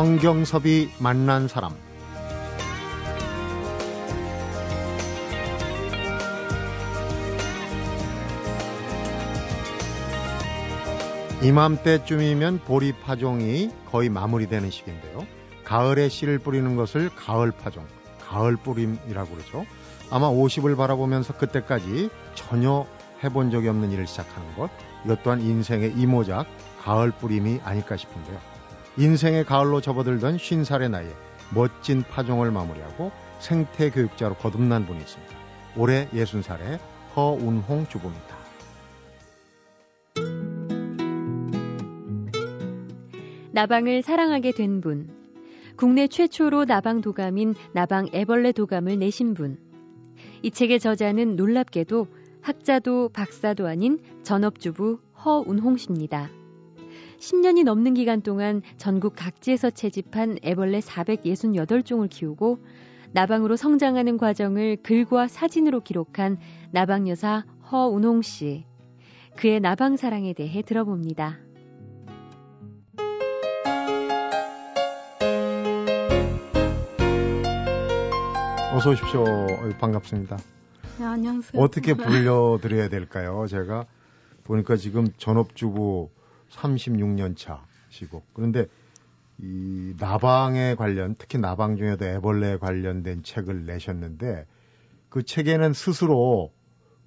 성경섭이 만난 사람 이맘때쯤이면 보리 파종이 거의 마무리되는 시기인데요. 가을에 씨를 뿌리는 것을 가을 파종, 가을 뿌림이라고 그러죠. 아마 50을 바라보면서 그때까지 전혀 해본 적이 없는 일을 시작하는 것, 이것 또한 인생의 이모작, 가을 뿌림이 아닐까 싶은데요. 인생의 가을로 접어들던 50살의 나이에 멋진 파종을 마무리하고 생태 교육자로 거듭난 분이 있습니다. 올해 60살의 허운홍 주부입니다. 나방을 사랑하게 된 분. 국내 최초로 나방 도감인 나방 애벌레 도감을 내신 분. 이 책의 저자는 놀랍게도 학자도 박사도 아닌 전업주부 허운홍 씨입니다. 10년이 넘는 기간 동안 전국 각지에서 채집한 애벌레 468종을 키우고 나방으로 성장하는 과정을 글과 사진으로 기록한 나방 여사 허운홍 씨. 그의 나방 사랑에 대해 들어봅니다. 어서 오십시오. 반갑습니다. 네, 안녕하세요. 어떻게 불려드려야 될까요? 제가 보니까 지금 전업주부 36년 차시고 그런데 이 나방에 관련 특히 나방 중에도 애벌레 관련된 책을 내셨는데 그 책에는 스스로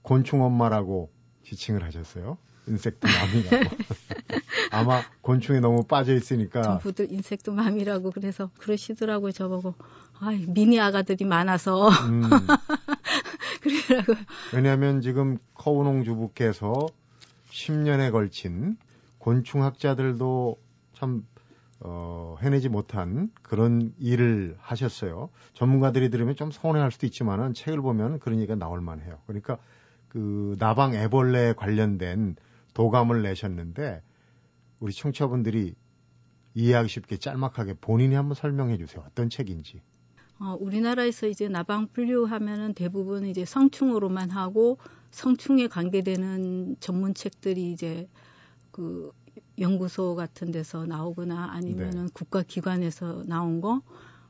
곤충 엄마라고 지칭을 하셨어요. 인섹트 맘이라고. 아마 곤충에 너무 빠져 있으니까. 전부들 인섹트 맘이라고 그래서 그러시더라고요. 저보고. 아 미니 아가들이 많아서. 음. 그러더라고요. 왜냐하면 지금 커우농 주부께서 10년에 걸친 곤충학자들도 참 어, 해내지 못한 그런 일을 하셨어요. 전문가들이 들으면 좀 서운해할 수도 있지만은 책을 보면 그런 얘기가 나올 만해요. 그러니까 그 나방 애벌레 관련된 도감을 내셨는데 우리 청취자분들이 이해하기 쉽게 짤막하게 본인이 한번 설명해 주세요. 어떤 책인지. 어, 우리나라에서 이제 나방 분류 하면은 대부분 이제 성충으로만 하고 성충에 관계되는 전문 책들이 이제 그 연구소 같은 데서 나오거나 아니면은 네. 국가기관에서 나온 거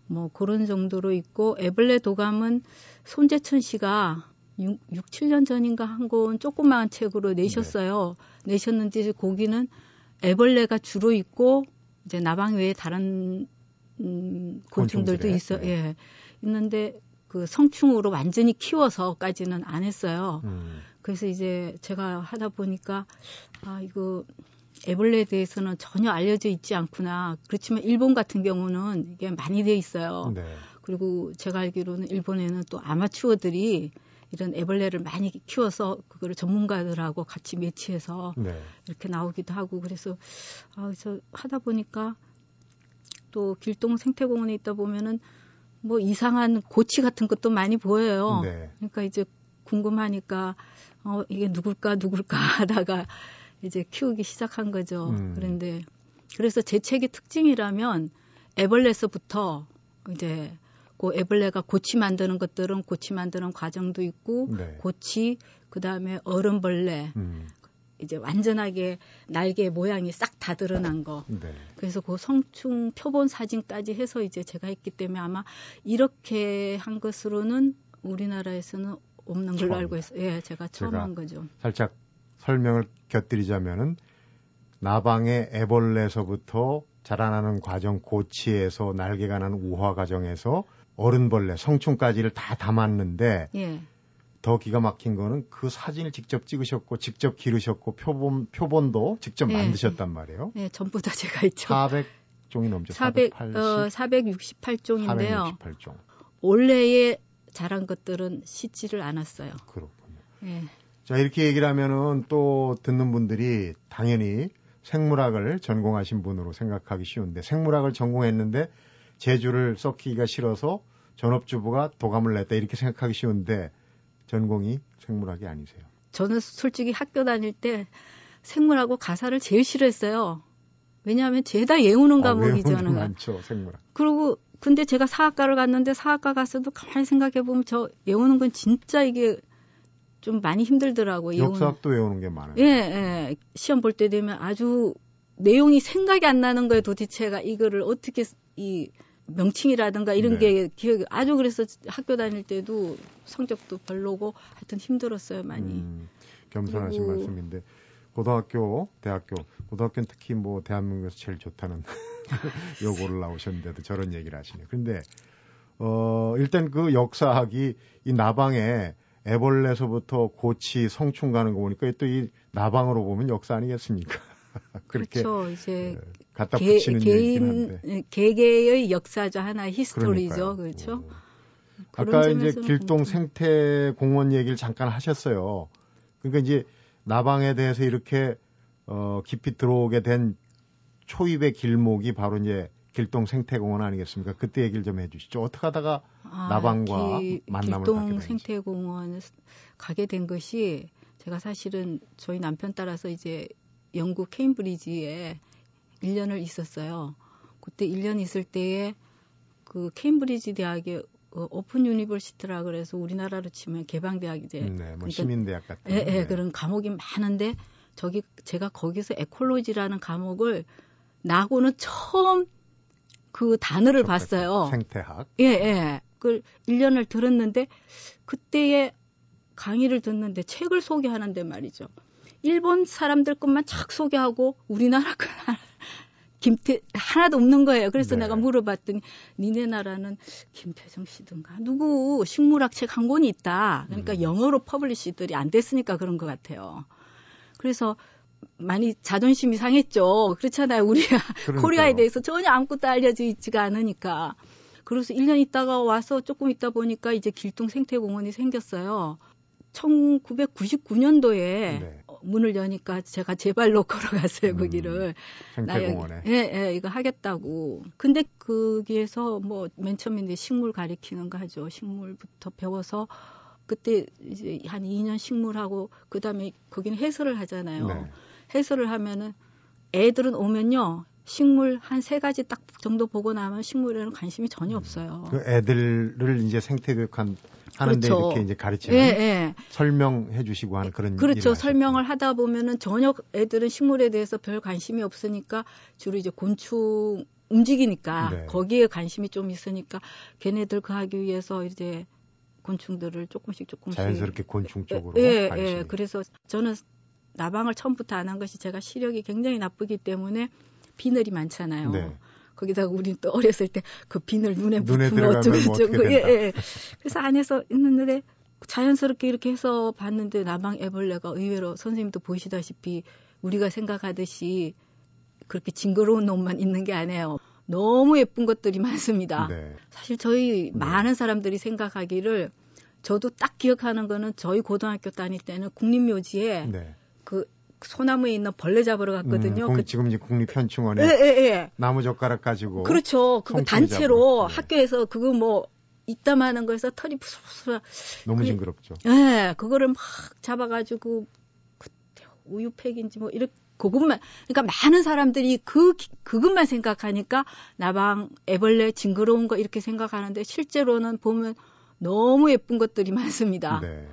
뭐 그런 정도로 있고 애벌레 도감은 손재천 씨가 6, 6 7년 전인가 한 권 조그마한 책으로 내셨어요. 네. 내셨는데 거기는 애벌레가 주로 있고 이제 나방 외에 다른 음, 곤충들도 있어 네. 예. 있는데 그 성충으로 완전히 키워서까지는 안 했어요. 음. 그래서 이제 제가 하다 보니까 아 이거 애벌레에 대해서는 전혀 알려져 있지 않구나. 그렇지만 일본 같은 경우는 이게 많이 돼 있어요. 네. 그리고 제가 알기로는 일본에는 또 아마추어들이 이런 애벌레를 많이 키워서 그거를 전문가들하고 같이 매치해서 네. 이렇게 나오기도 하고 그래서 아 그래서 하다 보니까 또 길동 생태공원에 있다 보면은 뭐 이상한 고치 같은 것도 많이 보여요. 네. 그러니까 이제 궁금하니까 어 이게 누굴까 누굴까 하다가 이제 키우기 시작한 거죠. 음. 그런데 그래서 제 책의 특징이라면 애벌레서부터 이제 그 애벌레가 고치 만드는 것들은 고치 만드는 과정도 있고 네. 고치 그다음에 얼음벌레 음. 이제 완전하게 날개 모양이 싹 다 드러난 거. 네. 그래서 그 성충 표본 사진까지 해서 이제 제가 했기 때문에 아마 이렇게 한 것으로는 우리나라에서는 없는 걸로 알고 있어요. 예, 제가 처음 한 거죠. 살짝 설명을 곁들이자면은 나방의 애벌레서부터 자라나는 과정 고치에서 날개가 나는 우화 과정에서 어른벌레 성충까지를 다 담았는데 예. 더 기가 막힌 거는 그 사진을 직접 찍으셨고 직접 기르셨고 표본 표본도 직접 예. 만드셨단 말이에요. 네, 전부 다 제가 했죠. 400 종이 넘죠. 400 480, 어, 468종인데요. 468종. 올해에 자란 것들은 씻지를 않았어요. 그렇군요. 예. 자, 이렇게 얘기를 하면은 또 듣는 분들이 당연히 생물학을 전공하신 분으로 생각하기 쉬운데 생물학을 전공했는데 제주를 썩히기가 싫어서 전업주부가 도감을 냈다 이렇게 생각하기 쉬운데 전공이 생물학이 아니세요. 저는 솔직히 학교 다닐 때 생물하고 가사를 제일 싫어했어요. 왜냐하면 죄다 외우는 아, 과목이잖아요. 많죠, 생물학. 그리고 근데 제가 사학과를 갔는데 사학과 가서도 가만히 생각해 보면 저 외우는 건 진짜 이게 좀 많이 힘들더라고요. 역사학도 외우는 게 많아요. 예, 예. 시험 볼 때 되면 아주 내용이 생각이 안 나는 거예요. 도대체가 이거를 어떻게 이 명칭이라든가 이런 네. 게 기억이 아주 그래서 학교 다닐 때도 성적도 별로고 하여튼 힘들었어요 많이. 음, 겸손하신 말씀인데 고등학교, 대학교, 고등학교는 특히 뭐 대한민국에서 제일 좋다는 요거를 나오셨는데도 저런 얘기를 하시네요. 근데 어 일단 그 역사학이 이 나방에 애벌레서부터 고치, 성충 가는 거 보니까 또 이 나방으로 보면 역사 아니겠습니까? 그렇게 그렇죠. 이제 네, 갖다 개, 붙이는 개인 네, 개개의 역사죠 하나 히스토리죠, 그렇죠. 오. 아까 이제 길동 생태 공원 얘기를 잠깐 하셨어요. 그러니까 이제 나방에 대해서 이렇게 어, 깊이 들어오게 된 초입의 길목이 바로 이제 길동 생태공원 아니겠습니까? 그때 얘기를 좀 해주시죠. 어떻게 하다가 아, 나방과 기, 만남을 길동 생태공원 가게 된 것이 제가 사실은 저희 남편 따라서 이제 영국 케임브리지에 1년을 있었어요. 그때 1년 있을 때에 그 케임브리지 대학에 어, Open University라 그래서 우리나라로 치면 개방대학 이제 네, 뭐 그러니까, 시민대학 같은 예, 예, 네. 그런 과목이 많은데 저기 제가 거기서 ecology라는 과목을 나고는 처음 그 단어를 봤어요. 생태학. 예, 예. 그 1년을 들었는데 그때에 강의를 듣는데 책을 소개하는데 말이죠. 일본 사람들 것만 착 소개하고 우리나라 거 김태 하나도 없는 거예요. 그래서 네. 내가 물어봤더니 니네 나라는 김태정 씨든가 누구 식물학 책 한 권이 있다. 그러니까 음. 영어로 publish들이 안 됐으니까 그런 것 같아요. 그래서 많이 자존심이 상했죠. 그렇잖아요. 우리가 코리아에 대해서 전혀 아무것도 알려져 있지가 않으니까. 그래서 1년 있다가 와서 조금 있다 보니까 이제 길동 생태공원이 생겼어요. 1999년도에 네. 문을 여니까 제가 제 발로 걸어갔어요 음, 거기를. 생태공원에. 나 예, 예, 이거 하겠다고. 근데 거기에서 뭐 맨 처음에 이제 식물 가리키는 거 하죠. 식물부터 배워서 그때 이제 한 2년 식물하고 그다음에 거기는 해설을 하잖아요. 네. 해설을 하면은 애들은 오면요. 식물 한 세 가지 딱 정도 보고 나면 식물에는 관심이 전혀 없어요. 그 애들을 이제 생태 교육한 하는데 그렇죠. 이렇게 이제 가르치는 예, 예. 설명해 주시고 하는 그런 그렇죠. 설명을 하다 보면은 전혀 애들은 식물에 대해서 별 관심이 없으니까 주로 이제 곤충 움직이니까 네. 거기에 관심이 좀 있으니까 걔네들 그 하기 위해서 이제 곤충들을 조금씩 조금씩 자연스럽게 곤충 쪽으로 예, 예. 예. 그래서 저는 나방을 처음부터 안 한 것이 제가 시력이 굉장히 나쁘기 때문에 비늘이 많잖아요. 네. 거기다가 우리는 또 어렸을 때 그 비늘 눈에, 붙으면 어쩌고 저쩌고. 예, 예. 그래서 안에서 있는데 자연스럽게 이렇게 해서 봤는데 나방 애벌레가 의외로 선생님도 보시다시피 우리가 생각하듯이 그렇게 징그러운 놈만 있는 게 아니에요. 너무 예쁜 것들이 많습니다. 네. 사실 저희 네. 많은 사람들이 생각하기를 저도 딱 기억하는 거는 저희 고등학교 다닐 때는 국립묘지에 네. 그 소나무에 있는 벌레 잡으러 갔거든요. 음, 그, 지금 이제 국립현충원에 예, 예, 예. 나무 젓가락 가지고 그렇죠. 그거 단체로 네. 학교에서 그거 뭐 이따마는 거에서 털이 푸슬푸슬 너무 그, 징그럽죠. 예, 그거를 막 잡아가지고 그때 우유팩인지 뭐 이렇게 그것만 그러니까 많은 사람들이 그 그것만 생각하니까 나방 애벌레 징그러운 거 이렇게 생각하는데 실제로는 보면 너무 예쁜 것들이 많습니다. 네.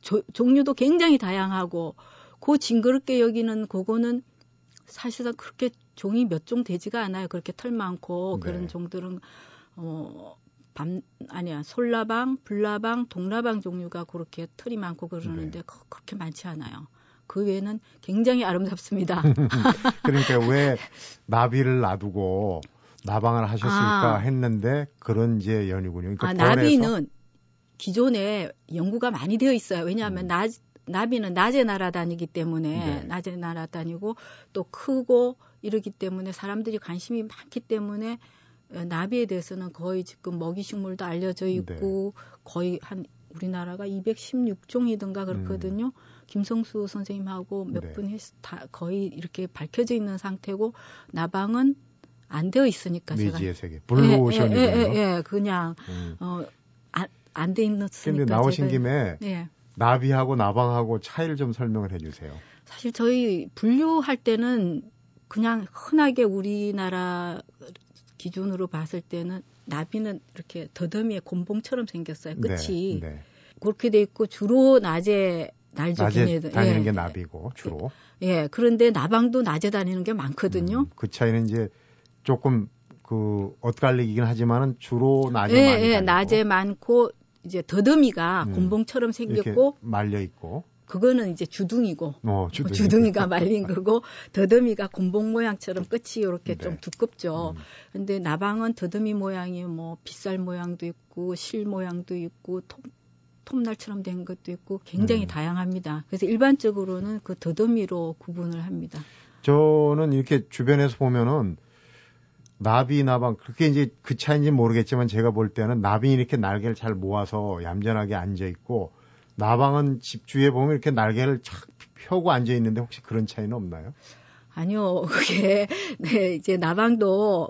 조, 종류도 굉장히 다양하고 그 징그럽게 여기는 그거는 사실상 그렇게 종이 몇 종 되지가 않아요. 그렇게 털 많고 네. 그런 종들은 어, 밤 아니야 솔라방, 불나방, 동라방 종류가 그렇게 털이 많고 그러는데 네. 그렇게 많지 않아요. 그 외에는 굉장히 아름답습니다. 그러니까 왜 나비를 놔두고 나방을 하셨을까 아. 했는데 그런 이제 연유군요. 그러니까 아, 나비는 기존에 연구가 많이 되어 있어요. 왜냐하면 음. 낮 나비는 낮에 날아다니기 때문에 네. 낮에 날아다니고 또 크고 이러기 때문에 사람들이 관심이 많기 때문에 어, 나비에 대해서는 거의 지금 먹이 식물도 알려져 있고 네. 거의 한 우리나라가 216종이든가 그렇거든요. 음. 김성수 선생님하고 몇 네. 다 거의 이렇게 밝혀져 있는 상태고 나방은 안 되어 있으니까 미지의 제가 세계 블루오션이군요. 예, 예, 예, 예, 그냥 음. 어안 돼 있는 근데 나오신 제가, 김에 예. 나비하고 나방하고 차이를 좀 설명을 해주세요. 사실 저희 분류할 때는 그냥 흔하게 우리나라 기준으로 봤을 때는 나비는 이렇게 더더미의 곤봉처럼 생겼어요. 끝이 네, 네. 그렇게 돼 있고 주로 낮에 날죠. 낮에 다니는 예. 게 나비고 주로. 예. 그런데 나방도 낮에 다니는 게 많거든요. 음, 그 차이는 이제 조금 그그 엇갈리긴 하지만은 주로 낮에 예, 많이 예, 다니고 낮에 많고 이제 더듬이가 음. 곤봉처럼 생겼고 말려 있고 그거는 이제 주둥이고 어, 주둥이. 주둥이 가 말린 거고 더듬이가 곤봉 모양처럼 끝이 이렇게 네. 좀 두껍죠. 음. 근데 나방은 더듬이 모양이 뭐 빗살 모양도 있고 실 모양도 있고 톱, 톱날처럼 된 것도 있고 굉장히 음. 다양합니다. 그래서 일반적으로는 그 더듬이로 구분을 합니다. 저는 이렇게 주변에서 보면은 나비 나방 그렇게 이제 그 차인지 모르겠지만 제가 볼 때는 나비 이렇게 날개를 잘 모아서 얌전하게 앉아 있고 나방은 집 주위에 보면 이렇게 날개를 착 펴고 앉아 있는데 혹시 그런 차이는 없나요? 아니요, 그게 네 이제 나방도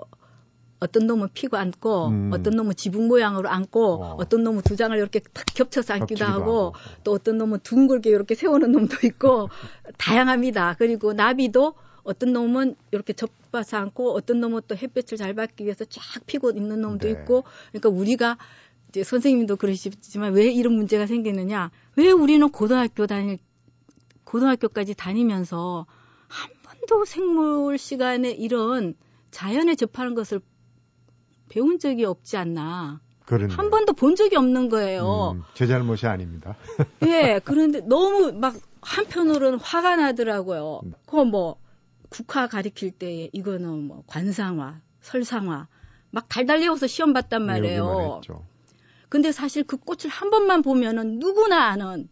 어떤 놈은 피고 앉고 음. 어떤 놈은 지붕 모양으로 앉고 어. 어. 떤 놈은 두 장을 이렇게 탁 겹쳐서 앉기도 겹치기도 하고 또 어떤 놈은 둥글게 이렇게 세우는 놈도 있고 다양합니다. 그리고 나비도 어떤 놈은 이렇게 접어서 앉고 어떤 놈은 또 햇볕을 잘 받기 위해서 쫙 피고 있는 놈도 네. 있고 그러니까 우리가 이제 선생님도 그러시지만 왜 이런 문제가 생기느냐 왜 우리는 고등학교 다닐 고등학교까지 다니면서 한 번도 생물 시간에 이런 자연에 접하는 것을 배운 적이 없지 않나. 그런데 한 번도 본 적이 없는 거예요. 음, 제 잘못이 아닙니다. 예, 그런데 너무 막 한편으로는 화가 나더라고요. 음. 그거 뭐 국화 가리킬 때 이거는 뭐 관상화, 설상화 막 달달 외워서 시험 봤단 외우기만 말이에요. 근데 사실 그 꽃을 한 번만 보면은 누구나 아는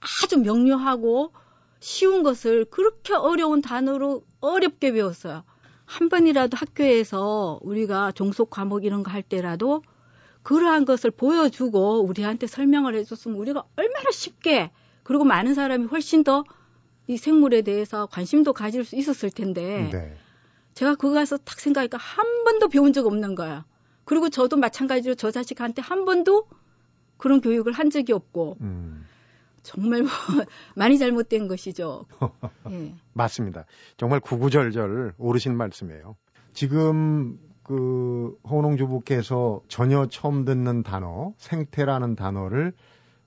아주 명료하고 쉬운 것을 그렇게 어려운 단어로 어렵게 배웠어요. 한 번이라도 학교에서 우리가 종속 과목 이런 거 할 때라도 그러한 것을 보여주고 우리한테 설명을 해줬으면 우리가 얼마나 쉽게 그리고 많은 사람이 훨씬 더 이 생물에 대해서 관심도 가질 수 있었을 텐데 네. 제가 그거 가서 딱 생각하니까 한 번도 배운 적 없는 거예요. 그리고 저도 마찬가지로 저 자식한테 한 번도 그런 교육을 한 적이 없고 음, 정말 뭐 많이 잘못된 것이죠. 예. 맞습니다. 정말 구구절절 오르신 말씀이에요. 지금 그 홍농 주부께서 전혀 처음 듣는 단어 생태라는 단어를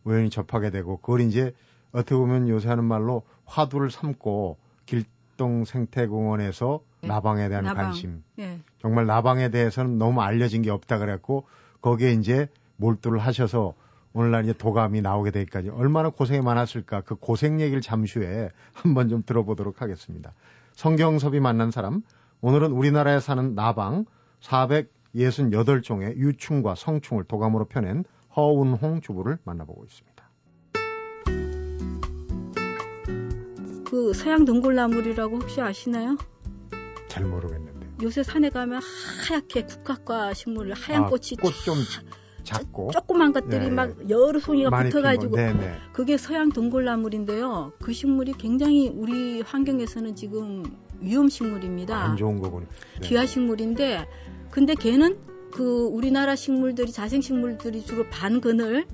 우연히 접하게 되고 그걸 이제 어떻게 보면 요새 하는 말로 화두를 삼고 길동 생태공원에서 네. 나방에 대한 나방. 관심 예. 정말 나방에 대해서는 너무 알려진 게 없다 그랬고 거기에 이제 몰두를 하셔서 오늘날 이제 도감이 나오게 되기까지 얼마나 고생이 많았을까 그 고생 얘기를 잠시 후에 한번 좀 들어보도록 하겠습니다. 성경섭이 만난 사람 오늘은 우리나라에 사는 나방 468종의 유충과 성충을 도감으로 펴낸 허운홍 주부를 만나보고 있습니다. 그 서양 등골나물이라고 혹시 아시나요? 잘 모르겠는데. 요새 산에 가면 하얗게 국화과 식물 하얀 아, 꽃이 꽃좀 작고 조그만 것들이 네, 막 여러 송이가 붙어가지고 거. 네네. 그게 서양 등골나물인데요. 그 식물이 굉장히 우리 환경에서는 지금 위험 식물입니다. 안 좋은 거군요. 네. 귀화 식물인데 근데 걔는 그 우리나라 식물들이 자생 식물들이 주로 반그늘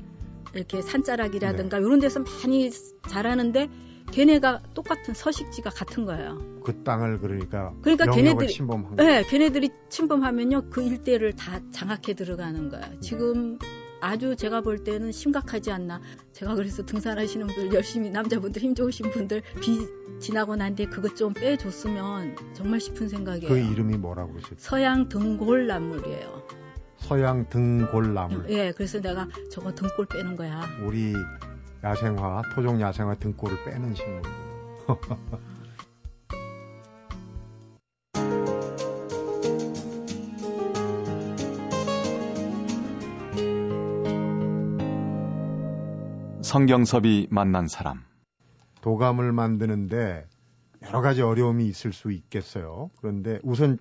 이렇게 산자락이라든가 이런 데서 많이 자라는데 걔네가 똑같은 서식지가 같은 거예요. 그 땅을 그러니까 그러니까 걔네들이- 침범한. 네, 걔네들이 침범하면요 그 일대를 다 장악해 들어가는 거예요. 지금 아주 제가 볼 때는 심각하지 않나. 제가 그래서 등산하시는 분들 열심히 남자분들 힘 좋으신 분들 비 지나고 난 뒤에 그것 좀 빼줬으면 정말 싶은 생각이에요. 그 이름이 뭐라고 그러셨죠? 서양 등골나물이에요. 서양 등골나물. 예, 그래서 내가 저거 등골 빼는 거야. 우리 야생화, 토종 야생화 등골을 빼는 식물. 성경섭이 만난 사람. 도감을 만드는데 여러 가지 어려움이 있을 수 있겠어요. 그런데 우선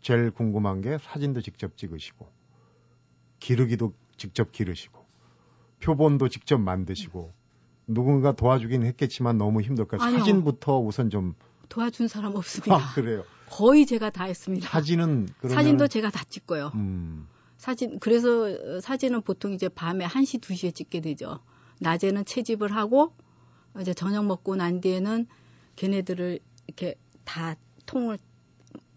제일 궁금한 게 사진도 직접 찍으시고, 기르기도 직접 기르시고, 표본도 직접 만드시고, 누군가 도와주긴 했겠지만 너무 힘들 거예요. 아니요. 사진부터 우선 좀, 도와준 사람 없습니다. 아, 그래요. 거의 제가 다 했습니다. 사진은, 그러면 사진도 제가 다 찍고요. 음, 사진 그래서 어, 사진은 보통 이제 밤에 1시 2시에 찍게 되죠. 낮에는 채집을 하고 이제 저녁 먹고 난 뒤에는 걔네들을 이렇게 다 통을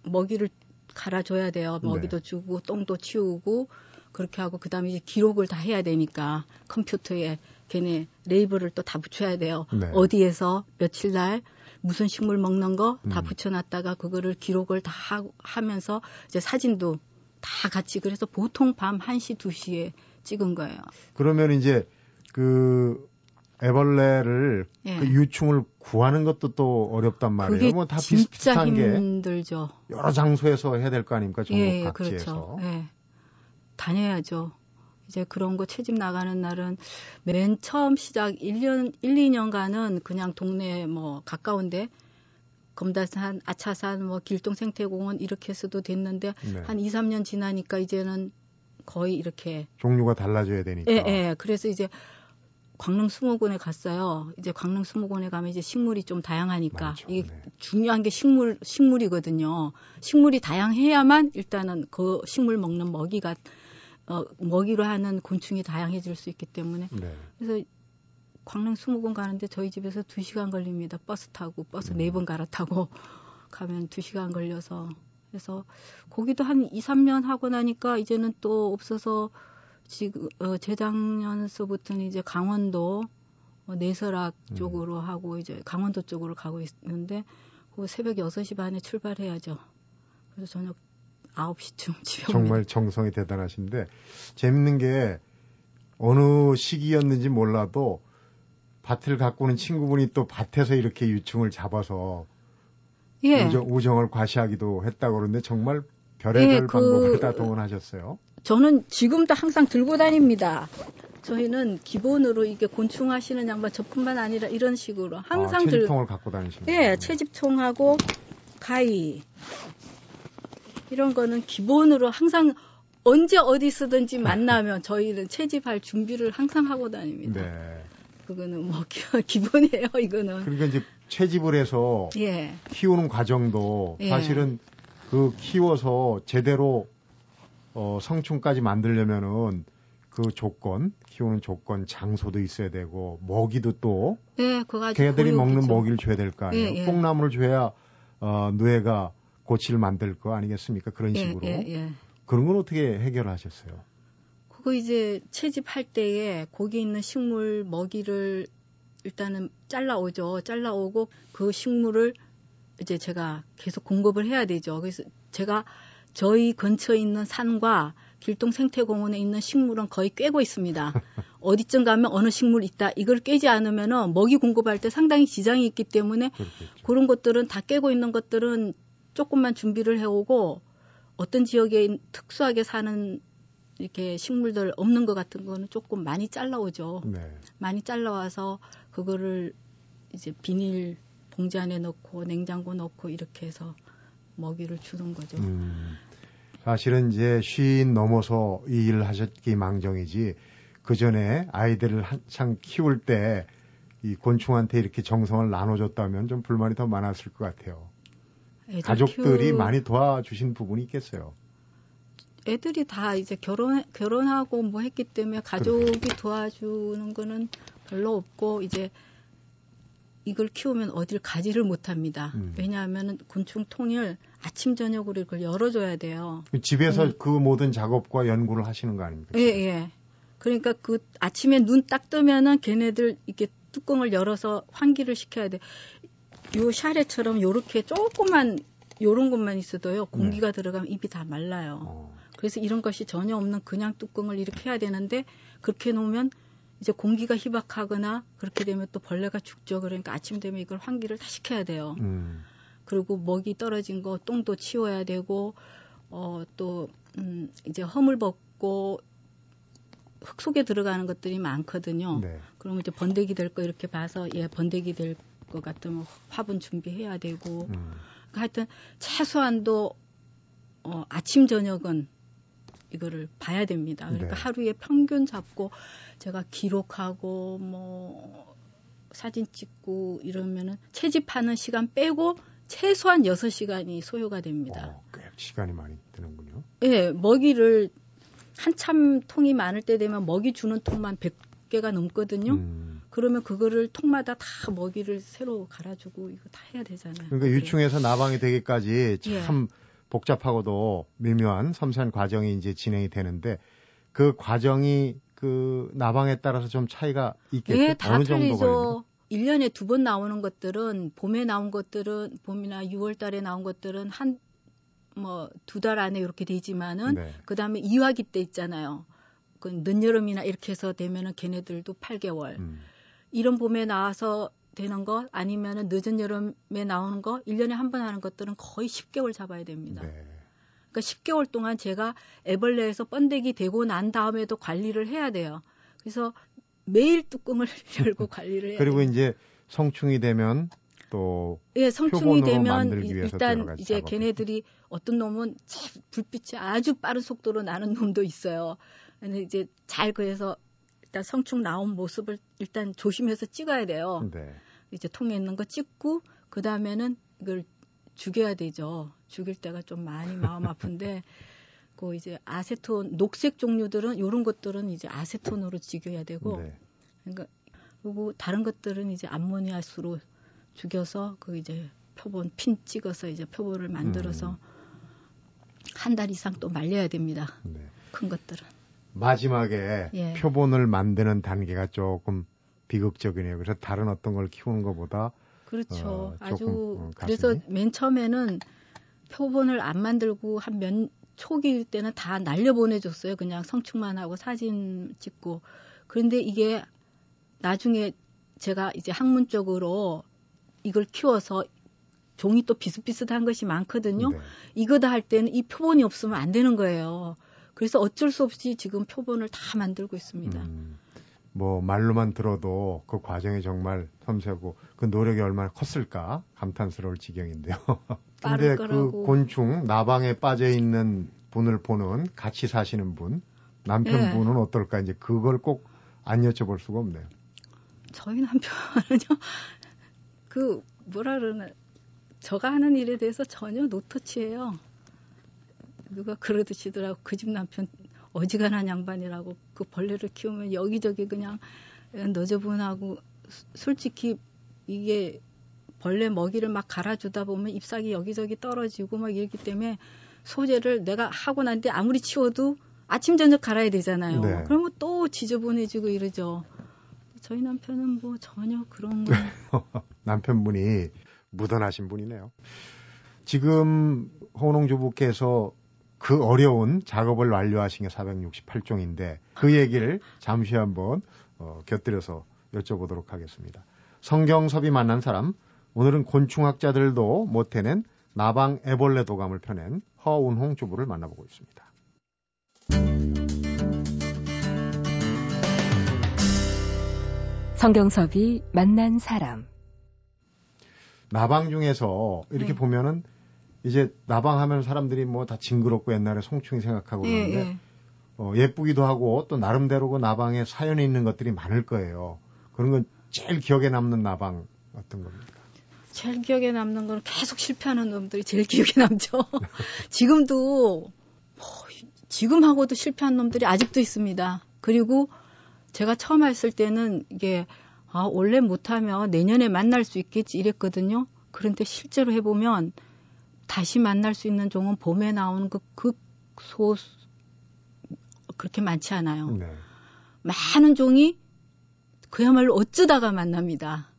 먹이를 갈아줘야 돼요. 네. 먹이도 주고 똥도 치우고 그렇게 하고 그다음에 이제 기록을 다 해야 되니까 컴퓨터에 걔네 레이블을 또 다 붙여야 돼요. 네. 어디에서 며칠 날 무슨 식물 먹는 거다 음. 붙여놨다가 그거를 기록을 다 하, 하면서 이제 사진도 다 같이 그래서 보통 밤 1시, 2시에 찍은 거예요. 그러면 이제 그 애벌레를 예. 그 유충을 구하는 것도 또 어렵단 말이에요. 뭐 다 비슷비슷한 게 힘들죠. 여러 장소에서 해야 될 거 아닙니까? 전국 예, 예, 각지에서. 그렇죠. 예. 다녀야죠. 이제 그런 거 채집 나가는 날은 맨 처음 시작 1년, 1, 2년간은 그냥 동네 뭐 가까운데 검다산, 아차산, 뭐 길동 생태공원 이렇게 해서도 됐는데 네. 한 2, 3년 지나니까 이제는 거의 이렇게 종류가 달라져야 되니까. 예, 예. 그래서 이제 광릉 수목원에 갔어요. 이제 광릉 수목원에 가면 이제 식물이 좀 다양하니까 많죠. 이게 네. 중요한 게 식물 식물이거든요. 식물이 다양해야만 일단은 그 식물 먹는 먹이가 어, 먹이로 하는 곤충이 다양해질 수 있기 때문에 네. 그래서 광릉 수목원 가는데 저희 집에서 2시간 걸립니다. 버스 타고 버스 음. 네번 갈아타고 가면 2시간 걸려서 그래서 거기도 한 2, 3년 하고 나니까 이제는 또 없어서 지금 어, 재작년서부터는 이제 강원도 어, 내설악 음. 쪽으로 하고 이제 강원도 쪽으로 가고 있는데 그 새벽 6시 반에 출발해야죠. 그래서 저녁 9시쯤 집에. 정말 정성이 대단하신데 재밌는 게 어느 시기였는지 몰라도 밭을 가꾸는 친구분이 또 밭에서 이렇게 유충을 잡아서 예. 우정, 우정 을 과시하기도 했다고 그러는데 정말 별의별 예, 그- 방법을 다 동원하셨어요. 저는 지금도 항상 들고 다닙니다. 저희는 기본으로 이게 곤충 하시는 양반 저뿐만 아니라 이런 식으로 항상 아, 들 채집통을 갖고 다니시는 예. 채집총하고 가위 이런 거는 기본으로 항상 언제 어디 쓰든지 만나면 저희는 채집할 준비를 항상 하고 다닙니다. 네. 그거는 뭐 기- 기본이에요, 이거는. 그러니까 이제 채집을 해서 예. 키우는 과정도 예. 사실은 그 키워서 제대로 어, 성충까지 만들려면은 그 조건, 키우는 조건, 장소도 있어야 되고 먹이도 또 예, 개들이 먹는 고육이죠. 먹이를 줘야 될 거 아니에요. 예, 예. 뽕나무를 줘야 어, 뇌가 고치를 만들 거 아니겠습니까? 그런 예, 식으로 예, 예. 그런 건 어떻게 해결하셨어요? 그거 이제 채집할 때에 거기 있는 식물 먹이를 일단은 잘라오죠. 잘라오고 그 식물을 이제 제가 계속 공급을 해야 되죠. 그래서 제가 저희 근처에 있는 산과 길동 생태공원에 있는 식물은 거의 꿰고 있습니다. 어디쯤 가면 어느 식물 있다. 이걸 깨지 않으면은 먹이 공급할 때 상당히 지장이 있기 때문에 그렇겠죠. 그런 것들은 다 깨고 있는 것들은 조금만 준비를 해오고 어떤 지역에 특수하게 사는 이렇게 식물들 없는 것 같은 거는 조금 많이 잘라오죠. 네. 많이 잘라와서 그거를 이제 비닐 봉지 안에 넣고 냉장고 넣고 이렇게 해서 먹이를 주는 거죠. 음, 사실은 이제 쉰 넘어서 이 일을 하셨기 망정이지 그 전에 아이들을 한창 키울 때 이 곤충한테 이렇게 정성을 나눠줬다면 좀 불만이 더 많았을 것 같아요. 가족들이 키우- 많이 도와주신 부분이 있겠어요. 애들이 다 이제 결혼 결혼하고 뭐 했기 때문에 가족이 도와주는 거는 별로 없고 이제 이걸 키우면 어딜 가지를 못합니다. 음. 왜냐하면 곤충 통을 아침 저녁으로 이걸 열어줘야 돼요. 집에서 음. 그 모든 작업과 연구를 하시는 거 아닙니까? 예, 예. 그러니까 그 아침에 눈 딱 뜨면은 걔네들 이렇게 뚜껑을 열어서 환기를 시켜야 돼. 요 샤레처럼 요렇게 조그만 요런 것만 있어도요 공기가 들어가면 입이 다 말라요. 어, 그래서 이런 것이 전혀 없는 그냥 뚜껑을 이렇게 해야 되는데 그렇게 놓으면 이제 공기가 희박하거나 그렇게 되면 또 벌레가 죽죠. 그러니까 아침 되면 이걸 환기를 다 시켜야 돼요. 음, 그리고 먹이 떨어진 거 똥도 치워야 되고 어또 음, 이제 허물 벗고 흙 속에 들어가는 것들이 많거든요. 네. 그러면 이제 번데기 될 거 이렇게 봐서 예 번데기 될 것 같으면 화분 준비해야 되고 음, 하여튼 최소한도 어, 아침 저녁은 이거를 봐야 됩니다. 그러니까 네. 하루에 평균 잡고 제가 기록하고 뭐 사진 찍고 이러면은 채집하는 시간 빼고 최소한 6시간이 소요가 됩니다. 어, 꽤 시간이 많이 드는군요. 예, 먹이를 한참 통이 많을 때 되면 먹이 주는 통만 100개가 넘거든요. 음, 그러면 그거를 통마다 다 먹이를 새로 갈아주고 이거 다 해야 되잖아요. 그러니까 유충에서 나방이 되기까지 예. 참 복잡하고도 미묘한 섬세한 과정이 이제 진행이 되는데 그 과정이 그 나방에 따라서 좀 차이가 있겠죠. 예, 다 어느 정도 걸리나요? 틀리죠. 1년에 두 번 나오는 것들은 봄에 나온 것들은 봄이나 6월 달에 나온 것들은 한 뭐 두 달 안에 이렇게 되지만은 네. 그다음에 이화기 때 있잖아요. 그 늦여름이나 이렇게 해서 되면은 걔네들도 8개월. 음. 이런 봄에 나와서 되는 거 아니면은 늦은 여름에 나오는 거 1년에 한 번 하는 것들은 거의 10개월 잡아야 됩니다. 네. 그러니까 10개월 동안 제가 애벌레에서 번데기 되고 난 다음에도 관리를 해야 돼요. 그래서 매일 뚜껑을 열고 관리를 해야 그리고 돼요. 이제 성충이 되면 또 예, 성충이 되면 일단 이제. 걔네들이 어떤 놈은 참 불빛이 아주 빠른 속도로 나는 놈도 있어요. 근데 이제 잘 그래서 일단 성충 나온 모습을 일단 조심해서 찍어야 돼요. 네. 이제 통에 있는 거 찍고 그 다음에는 이걸 죽여야 되죠. 죽일 때가 좀 많이 마음 아픈데 그 이제 아세톤 녹색 종류들은 이런 것들은 이제 아세톤으로 죽여야 되고 네. 그러니까 그리고 다른 것들은 이제 암모니아수로 죽여서 그 이제 표본 핀 찍어서 이제 표본을 만들어서 음. 한달 이상 또 말려야 됩니다. 네. 큰 것들은. 마지막에 예. 표본을 만드는 단계가 조금 비극적이네요. 그래서 다른 어떤 걸 키우는 것보다 그렇죠. 어, 아주 어, 그래서? 맨 처음에는 표본을 안 만들고 한 몇 초기일 때는 다 날려 보내줬어요. 그냥 성충만 하고 사진 찍고. 그런데 이게 나중에 제가 이제 학문적으로 이걸 키워서 종이 또 비슷비슷한 것이 많거든요. 네. 이거 다 할 때는 이 표본이 없으면 안 되는 거예요. 그래서 어쩔 수 없이 지금 표본을 다 만들고 있습니다. 음, 뭐 말로만 들어도 그 과정이 정말 섬세하고 그 노력이 얼마나 컸을까 감탄스러울 지경인데요. 근데 그. 곤충 나방에 빠져 있는 분을 보는 같이 사시는 분 남편분은 어떨까 이제 그걸 꼭 안 여쭤볼 수가 없네요. 저희 남편은요, 그, 뭐라 그러나, 저가 하는 일에 대해서 전혀 노터치예요. 누가 그러듯이더라고. 그 집 남편 어지간한 양반이라고. 그 벌레를 키우면 여기저기 그냥 너저분하고, 수- 솔직히 이게 벌레 먹이를 막 갈아주다 보면 잎사귀 여기저기 떨어지고 막 이렇기 때문에 소재를 내가 하고 난 뒤에 아무리 치워도 아침 저녁 갈아야 되잖아요. 네. 그러면 또 지저분해지고 이러죠. 저희 남편은 뭐 전혀 그런 거 남편분이 무던하신 분이네요. 지금 호농 주부께서 그 어려운 작업을 완료하신 게 468종인데 그 얘기를 잠시 한번 어, 곁들여서 여쭤보도록 하겠습니다. 성경섭이 만난 사람 오늘은 곤충학자들도 못 해낸 나방 애벌레 도감을 펴낸 허운홍 주부를 만나보고 있습니다. 성경섭이 만난 사람. 나방 중에서 이렇게 네. 보면은 이제 나방 하면 사람들이 뭐 다 징그럽고 옛날에 송충이 생각하고 예, 그러는데 예. 어, 예쁘기도 하고 또 나름대로 그 나방에 사연이 있는 것들이 많을 거예요. 그런 건 제일 기억에 남는 나방 어떤 겁니까? 제일 기억에 남는 건 계속 실패하는 놈들이 제일 기억에 남죠. 지금도 뭐, 지금 하고도 실패한 놈들이 아직도 있습니다. 그리고 제가 처음 했을 때는 이게 아, 원래 못하면 내년에 만날 수 있겠지 이랬거든요. 그런데 실제로 해보면 다시 만날 수 있는 종은 봄에 나오는 그 극소 그렇게 많지 않아요. 네. 많은 종이 그야말로 어쩌다가 만납니다.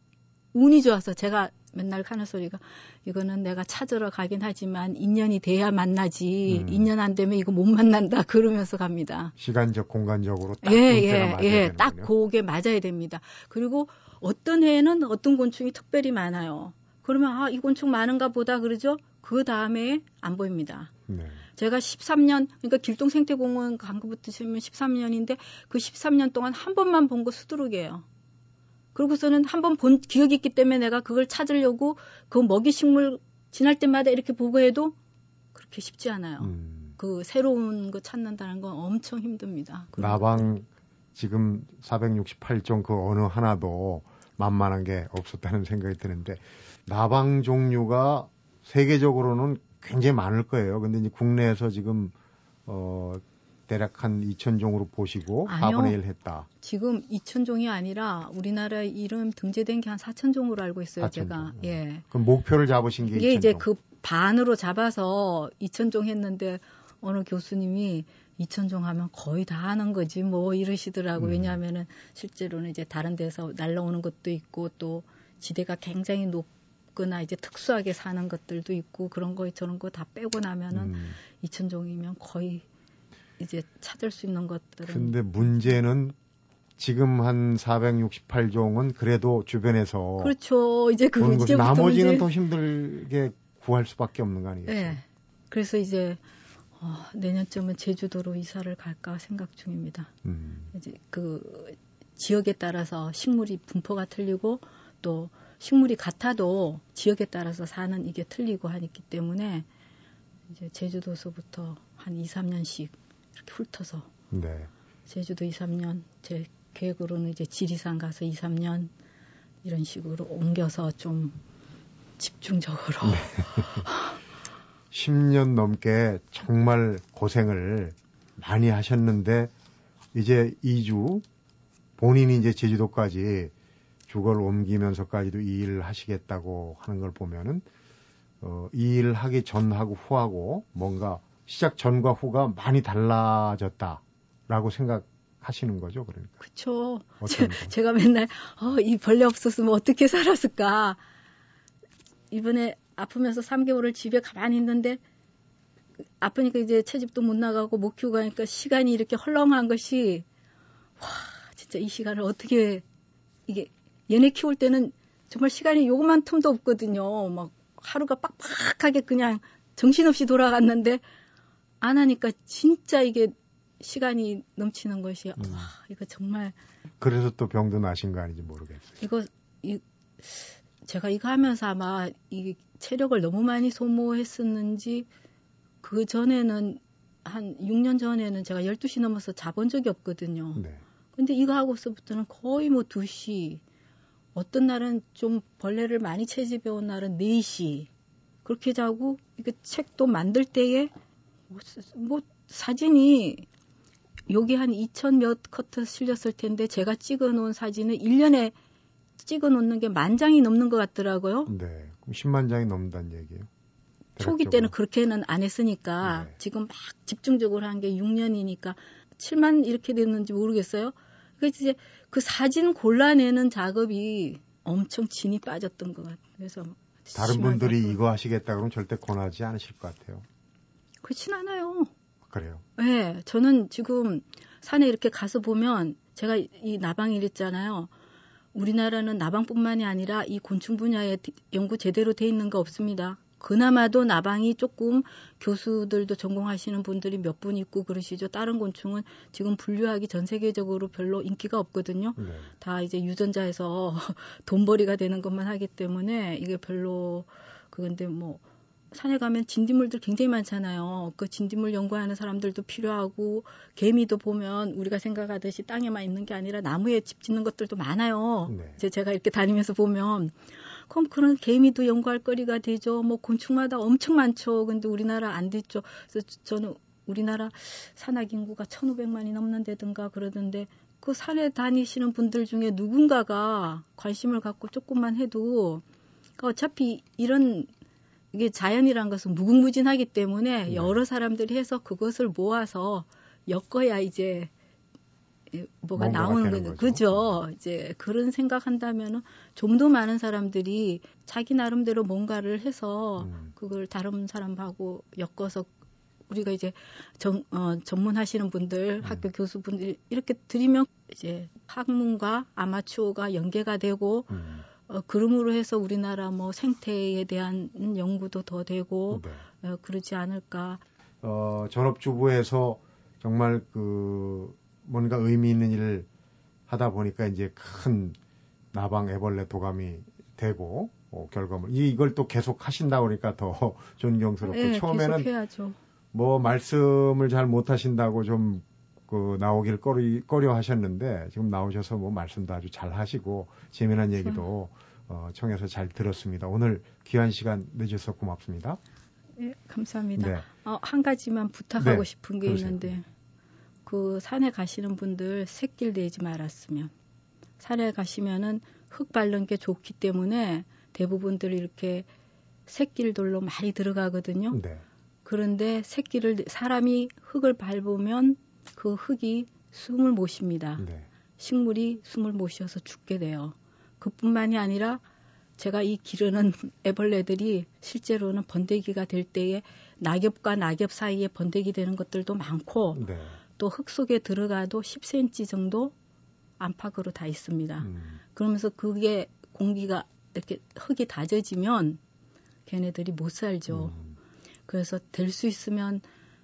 운이 좋아서 제가 맨날 하는 소리가 이거는 내가 찾으러 가긴 하지만 인연이 돼야 만나지 음. 인연 안 되면 이거 못 만난다 그러면서 갑니다. 시간적 공간적으로 딱 예, 때가 예, 맞아야 예. 되는군요. 딱 그게 맞아야 됩니다. 그리고 어떤 해에는 어떤 곤충이 특별히 많아요. 그러면 아, 이 곤충 많은가 보다 그러죠? 그 다음에 안 보입니다. 네. 제가 13년, 그러니까 길동 생태공원 간 거부터 치면 13년인데 그 13년 동안 한 번만 본 거 수두룩이에요. 그러고서는 한 번 본 기억이 있기 때문에 내가 그걸 찾으려고 그 먹이 식물 지날 때마다 이렇게 보고 해도 그렇게 쉽지 않아요. 음, 그 새로운 거 찾는다는 건 엄청 힘듭니다. 나방 지금 468종 그 어느 하나도 만만한 게 없었다는 생각이 드는데 나방 종류가 세계적으로는 굉장히 많을 거예요. 근데 이제 국내에서 지금 어 대략 한 2,000종으로 보시고 아니요. 4분의 1 했다. 지금 2,000종이 아니라 우리나라 이름 등재된 게 한 4,000종으로 알고 있어요, 4,000 제가. 종. 예. 그럼 목표를 잡으신 게 이게 이제 2,000종. 그 반으로 잡아서 2,000종 했는데 어느 교수님이 이천종 하면 거의 다 하는 거지 뭐 이러시더라고. 음. 왜냐하면은 실제로는 이제 다른 데서 날라오는 것도 있고 또 지대가 굉장히 높 거나 이제 특수하게 사는 것들도 있고 그런 거 저런 거 다 빼고 나면은 음. 이천종이면 거의 이제 찾을 수 있는 것들은 근데 문제는 지금 한 468종은 그래도 주변에서 그렇죠. 이제 그 이제부터 나머지는 더 힘들게 구할 수밖에 없는 거 아니겠어요? 네. 그래서 이제 어, 내년쯤은 제주도로 이사를 갈까 생각 중입니다. 음. 이제 그 지역에 따라서 식물이 분포가 틀리고 또 식물이 같아도 지역에 따라서 사는 이게 틀리고 하기 때문에 이제 제주도서부터 한 2, 3년씩 이렇게 훑어서 네. 제주도 2, 3년 제 계획으로는 이제 지리산 가서 2, 3년 이런 식으로 옮겨서 좀 집중적으로 10년 넘게 정말 고생을 많이 하셨는데 이제 2주 본인이 이제 제주도까지 주거를 옮기면서까지도 이 일을 하시겠다고 하는 걸 보면은 어, 이 일을 하기 전하고 후하고 뭔가 시작 전과 후가 많이 달라졌다라고 생각하시는 거죠, 그러니까. 거? 제가 맨날 어, 이 벌레 없었으면 어떻게 살았을까. 이번에 아프면서 3개월을 집에 가만히 있는데 아프니까 이제 채집도 못 나가고 못 키우고 하니까 시간이 이렇게 헐렁한 것이 와 진짜 이 시간을 어떻게 이게 얘네 키울 때는 정말 시간이 요것만 틈도 없거든요. 막 하루가 빡빡하게 그냥 정신없이 돌아갔는데 안 하니까 진짜 이게 시간이 넘치는 것이 음. 와 이거 정말 그래서 또 병도 나신 거 아닌지 모르겠어요. 이거 이 제가 이거 하면서 아마 이 체력을 너무 많이 소모했었는지 그 전에는 한 6년 전에는 제가 12시 넘어서 자본 적이 없거든요. 네. 근데 이거 하고서부터는 거의 뭐 2시 어떤 날은 좀 벌레를 많이 채집해 온 날은 4시 그렇게 자고 이거 책도 만들 때에 뭐, 뭐 사진이 여기 한 2천 몇 커트 실렸을 텐데 제가 찍어 놓은 사진은 1년에 찍어 놓는 게 만 장이 넘는 것 같더라고요. 네. 그럼 10만 장이 넘는다는 얘기예요. 초기 대략적으로. 때는 그렇게는 안 했으니까 네. 지금 막 집중적으로 한 게 6년이니까 7만 이렇게 됐는지 모르겠어요. 그래서 이제 그 사진 골라내는 작업이 엄청 진이 빠졌던 것 같아요. 그래서 다른 분들이 그- 이거 하시겠다 그러면 절대 권하지 않으실 것 같아요. 그렇진 않아요. 그래요. 네, 저는 지금 산에 이렇게 가서 보면 제가 이 나방일 있잖아요. 우리나라는 나방뿐만이 아니라 이 곤충 분야에 디- 연구 제대로 돼 있는 거 없습니다. 그나마도 나방이 조금 교수들도 전공하시는 분들이 몇 분 있고 그러시죠. 다른 곤충은 지금 분류하기 전 세계적으로 별로 인기가 없거든요. 네. 다 이제 유전자에서 돈벌이가 되는 것만 하기 때문에 이게 별로 그건데 뭐 산에 가면 진딧물들 굉장히 많잖아요. 그 진딧물 연구하는 사람들도 필요하고 개미도 보면 우리가 생각하듯이 땅에만 있는 게 아니라 나무에 집 짓는 것들도 많아요. 네. 이제 제가 이렇게 다니면서 보면 그럼 그런 개미도 연구할 거리가 되죠. 뭐 곤충마다 엄청 많죠. 근데 우리나라 안 됐죠. 그래서 저는 우리나라 산악 인구가 1,500만이 넘는다든가 그러던데 그 산에 다니시는 분들 중에 누군가가 관심을 갖고 조금만 해도 그러니까 어차피 이런 이게 자연이란 것은 무궁무진하기 때문에 네. 여러 사람들이 해서 그것을 모아서 엮어야 이제 뭐가 나오는 거죠. 그죠? 이제 그런 생각한다면은 좀 더 많은 사람들이 자기 나름대로 뭔가를 해서 음. 그걸 다른 사람하고 엮어서 우리가 이제 전, 어, 전문하시는 분들, 음. 학교 교수분들 이렇게 드리면 이제 학문과 아마추어가 연계가 되고 음. 어, 그름으로 해서 우리나라 뭐 생태에 대한 연구도 더 되고 네. 어, 그러지 않을까. 어, 전업주부에서 정말 그 뭔가 의미 있는 일을 하다 보니까 이제 큰 나방 애벌레 도감이 되고 어, 결과물 이- 이걸 또 계속 하신다 그러니까 더 존경스럽고 예, 처음에는. 뭐 말씀을 잘 못하신다고 좀 그 나오길 꺼리, 꺼려 하셨는데 지금 나오셔서 뭐 말씀도 아주 잘 하시고 재미난 얘기도 어, 청해서 잘 들었습니다. 오늘 귀한 시간 내주셔서 고맙습니다. 예, 감사합니다. 네. 어, 한 가지만 부탁하고 네, 싶은 게 그러세요. 있는데 그 산에 가시는 분들 새길 내지 말았으면 산에 가시면은 흙 밟는 게 좋기 때문에 대부분들 이렇게 새길돌로 많이 들어가거든요. 네. 그런데 새끼를 사람이 흙을 밟으면 그 흙이 숨을 못 쉽니다. 네. 식물이 숨을 못 쉬어서 죽게 돼요. 그뿐만이 아니라 제가 이 기르는 애벌레들이 실제로는 번데기가 될 때에 낙엽과 낙엽 사이에 번데기 되는 것들도 많고 네. 또 흙 속에 들어가도 10cm 정도 안팎으로 다 있습니다. 음. 그러면서 그게 공기가 이렇게 흙이 다져지면 걔네들이 못 살죠. 음. 그래서 될 수 있으면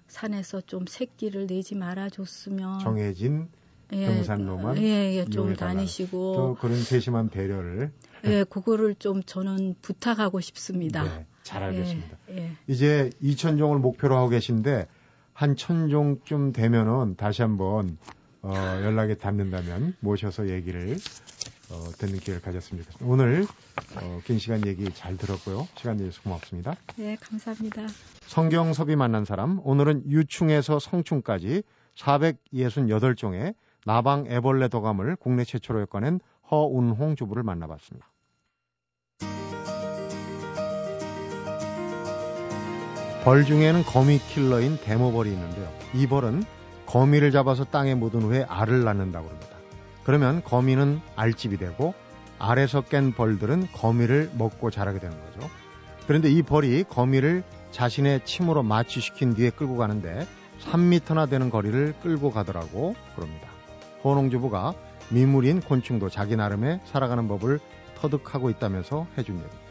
산에서 좀 새끼를 내지 말아줬으면 정해진 등산로만 예, 예, 좀 이용해달라. 또 다니시고 그런 세심한 배려를 예, 그거를 좀 저는 부탁하고 싶습니다. 네, 잘 알겠습니다. 예, 예. 이제 2천 종을 목표로 하고 계신데 한 천종쯤 되면은 다시 한번 어, 연락이 닿는다면 모셔서 얘기를 어, 듣는 기회를 가졌으면 좋겠습니다. 오늘 어, 긴 시간 얘기 잘 들었고요. 시간 내주셔서 고맙습니다. 예, 감사합니다. 성경섭이 만난 사람 오늘은 유충에서 성충까지 468종의 나방 애벌레 도감을 국내 최초로 엮어낸 허운홍 주부를 만나봤습니다. 벌 중에는 거미 킬러인 데모벌이 있는데요. 이 벌은 거미를 잡아서 땅에 묻은 후에 알을 낳는다고 합니다. 그러면 거미는 알집이 되고 알에서 깬 벌들은 거미를 먹고 자라게 되는 거죠. 그런데 이 벌이 거미를 자신의 침으로 마취시킨 뒤에 끌고 가는데 3미터나 되는 거리를 끌고 가더라고 그럽니다. 호농주부가 미물인 곤충도 자기 나름의 살아가는 법을 터득하고 있다면서 해준 얘기입니다.